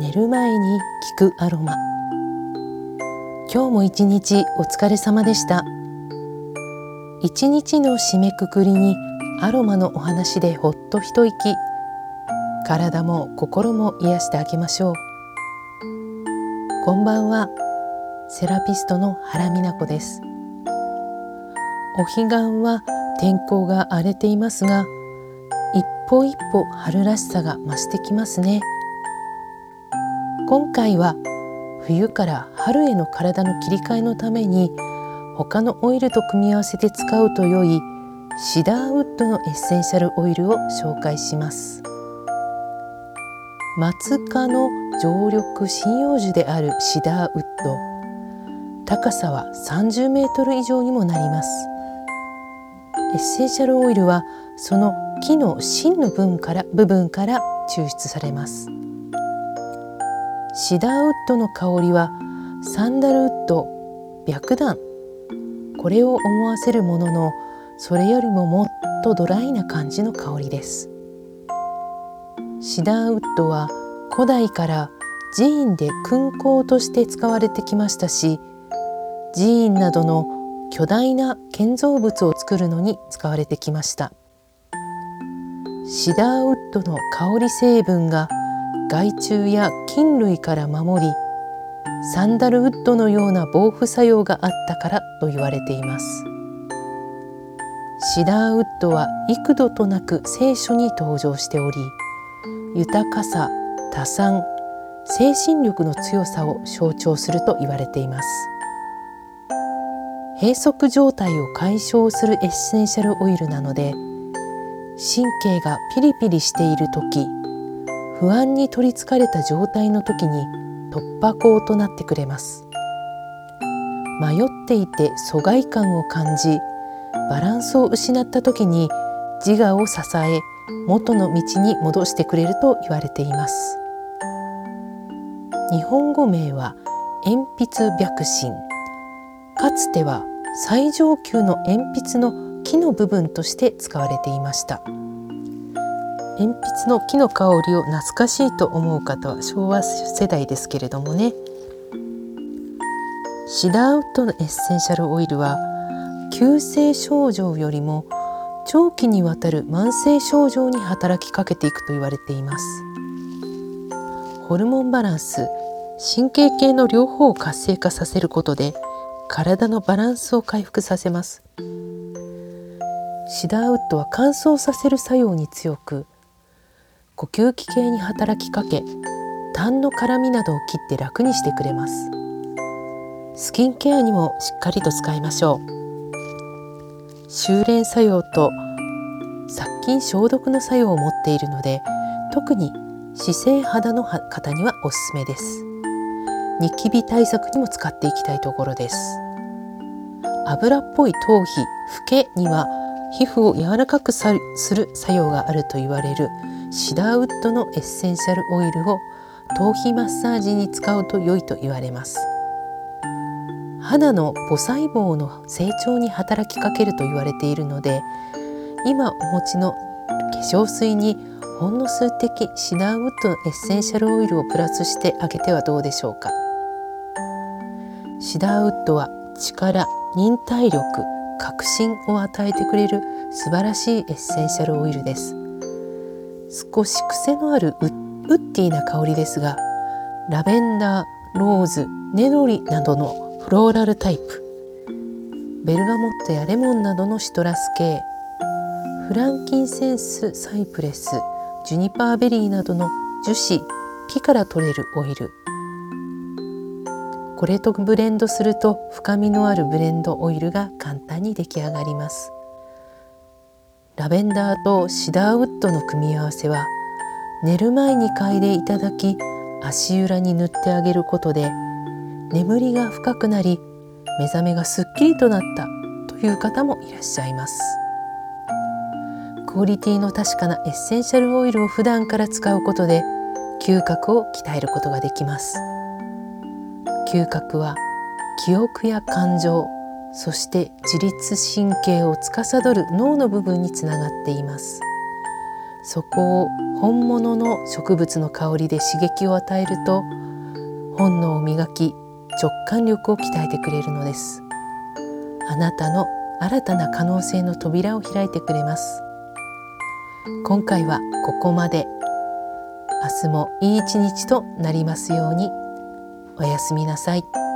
寝る前に聞くアロマ。今日も一日お疲れ様でした。一日の締めくくりにアロマのお話でほっと一息。体も心も癒してあげましょう。こんばんは。セラピストの原美奈子です。お彼岸は天候が荒れていますが一歩一歩春らしさが増してきますね。今回は冬から春への体の切り替えのために他のオイルと組み合わせて使うと良いシダーウッドのエッセンシャルオイルを紹介します。松科の常緑針葉樹であるシダーウッド。高さは30メートル以上にもなります。エッセンシャルオイルはその木の芯の部分から部分から抽出されます。シダーウッドの香りはサンダルウッド白檀。これを思わせるもののそれよりももっとドライな感じの香りです。シダーウッドは古代から寺院で勲香として使われてきましたし寺院などの巨大な建造物を作るのに使われてきました。シダーウッドの香り成分が害虫や菌類から守りサンダルウッドのような防腐作用があったからと言われています。シダーウッドは幾度となく聖書に登場しており豊かさ多産精神力の強さを象徴すると言われています。閉塞状態を解消するエッセンシャルオイルなので神経がピリピリしている時不安に取りつかれた状態の時に突破口となってくれます。迷っていて疎外感を感じバランスを失った時に自我を支え元の道に戻してくれると言われています。日本語名は鉛筆白芯かつては最上級の鉛筆の木の部分として使われていました。鉛筆の木の香りを懐かしいと思う方は昭和世代ですけれどもね。シダーウッドのエッセンシャルオイルは急性症状よりも長期にわたる慢性症状に働きかけていくと言われています。ホルモンバランス神経系の両方を活性化させることで体のバランスを回復させます。シダーウッドは乾燥させる作用に強く呼吸器系に働きかけ痰の絡みなどを切って楽にしてくれます。スキンケアにもしっかりと使いましょう。修練作用と殺菌消毒の作用を持っているので特に姿勢肌の方にはおすすめです。ニキビ対策にも使っていきたいところです。油っぽい頭皮フけには皮膚を柔らかくする作用があると言われるシダーウッドのエッセンシャルオイルを頭皮マッサージに使うと良いと言われます。肌の母細胞の成長に働きかけると言われているので今お持ちの化粧水にほんの数滴シナーウッドのエッセンシャルオイルをプラスしてあげてはどうでしょうか。シダーウッドは力忍耐力確信を与えてくれる素晴らしいエッセンシャルオイルです。少し癖のあるウッディな香りですがラベンダーローズネロリなどのフローラルタイプ。ベルガモットやレモンなどのシトラス系。フランキンセンスサイプレスジュニパーベリーなどの樹脂木から取れるオイル。これとブレンドすると深みのあるブレンドオイルが簡単に出来上がります。ラベンダーとシダーウッドの組み合わせは寝る前に嗅いでいただき足裏に塗ってあげることで眠りが深くなり目覚めがすっきりとなったという方もいらっしゃいます。クオリティの確かなエッセンシャルオイルを普段から使うことで嗅覚を鍛えることができます。嗅覚は記憶や感情そして自律神経を司る脳の部分につながっています。そこを本物の植物の香りで刺激を与えると本能を磨き直感力を鍛えてくれるのです。あなたの新たな可能性の扉を開いてくれます。今回はここまで。明日もいい一日となりますように。おやすみなさい。